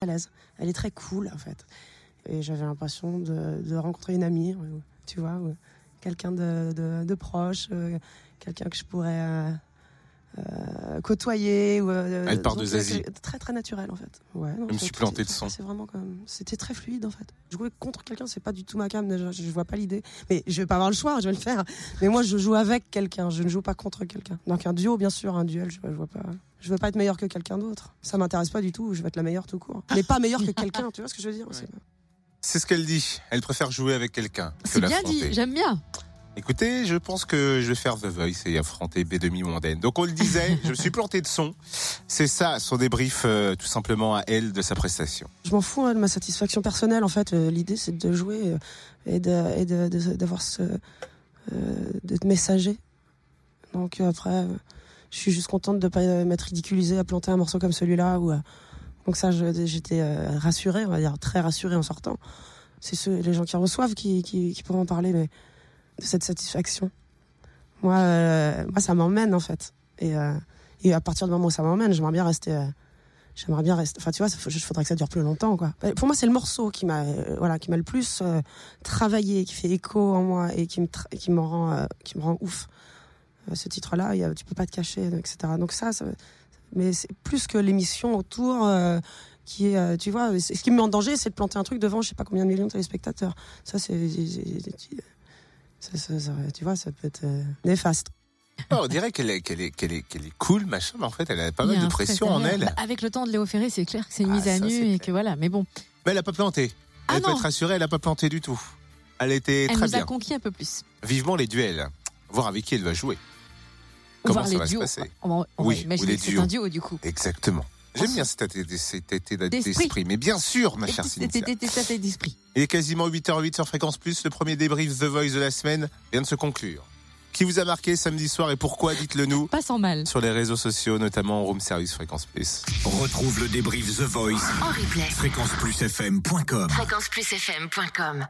à l'aise. Elle est très cool en fait. Et j'avais l'impression de, rencontrer une amie, euh, tu vois, quelqu'un de, proche, euh, quelqu'un que je pourrais euh, côtoyer. Ou, euh, Elle part de Zazie. c'est Très très naturel en fait. Ouais, non, Je me c'est- suis planté de. C'est vraiment comme, c'était très fluide en fait. Jouer contre quelqu'un, c'est pas du tout ma cam. Je, je vois pas l'idée. Mais je vais pas avoir le choix, je vais le faire. Mais moi, je joue avec quelqu'un. Je ne joue pas contre quelqu'un. Donc un duo, bien sûr, un duel, je, je vois pas. Je veux pas être meilleur que quelqu'un d'autre. Ça m'intéresse pas du tout. Je veux être la meilleure tout court. Mais pas meilleure que quelqu'un. Tu vois ce que je veux dire C'est ce qu'elle dit. Elle préfère jouer avec quelqu'un que C'est bien dit, j'aime bien. Écoutez, je pense que je vais faire The Voice et affronter B2 mondaine. Donc on le disait, je me suis planté de son. C'est ça, son débrief euh, tout simplement à elle de sa prestation. Je m'en fous hein, de ma satisfaction personnelle. En fait, Euh, l'idée c'est de jouer euh, et de et de- de- d'avoir ce euh, d'être messager. Donc après, je suis juste contente de pas euh, m'être ridiculisée à planter un morceau comme celui-là. Ou donc ça, j'étais rassurée, on va dire très rassurée en sortant. C'est les gens qui reçoivent qui, qui, qui pourront en parler, mais de cette satisfaction. Moi, euh, moi, ça m'emmène en fait. Et, euh, et à partir du moment où ça m'emmène, j'aimerais bien rester. euh, J'aimerais bien rester. Enfin, tu vois, il faudrait que ça dure plus longtemps, quoi. Bah, Pour moi, c'est le morceau qui m'a, voilà, qui m'a le plus travaillé, qui fait écho en moi et qui me, qui me rend, qui me rend ouf. Ce titre-là, tu peux pas te cacher, etc. Donc ça, ça mais c'est plus que l'émission autour. qui est, tu vois, ce qui me met en danger, c'est de planter un truc devant, je sais pas combien de millions de téléspectateurs. Ça, c'est, ça, ça- ça- tu vois, ça peut être euh, néfaste. Oh, on dirait qu'elle est, qu'elle est, qu'elle est, qu'elle est cool, machin, mais en fait, elle a pas mal de pression en elle. Bah, avec le temps de Léo Ferré, c'est clair que c'est une Ah, mise à ça, nu et clair. que voilà. Mais bon, Mais elle a pas planté. Ah Elle peut non. être rassurée, elle a pas planté du tout. Elle était elle très nous bien. a conquis un peu plus. Vivement les duels. Voir avec qui elle va jouer. Ou Comment voir ça les va se duos. passer On va, on Oui, va imaginer que c'est un duo du coup. Exactement. J'aime bien cet état cet état D'esprit. d'esprit. Mais bien sûr, ma chère Cynthia. C'était d'esprit. Il est quasiment 8h08 sur Fréquence Plus. Le premier débrief The Voice de la semaine vient de se conclure. Qui vous a marqué samedi soir et pourquoi Dites-le nous Pas sans mal. sur les réseaux sociaux, notamment Room Service Fréquence Plus. Retrouve le débrief The Voice. En replay. Fréquenceplusfm.com. Fréquenceplusfm.com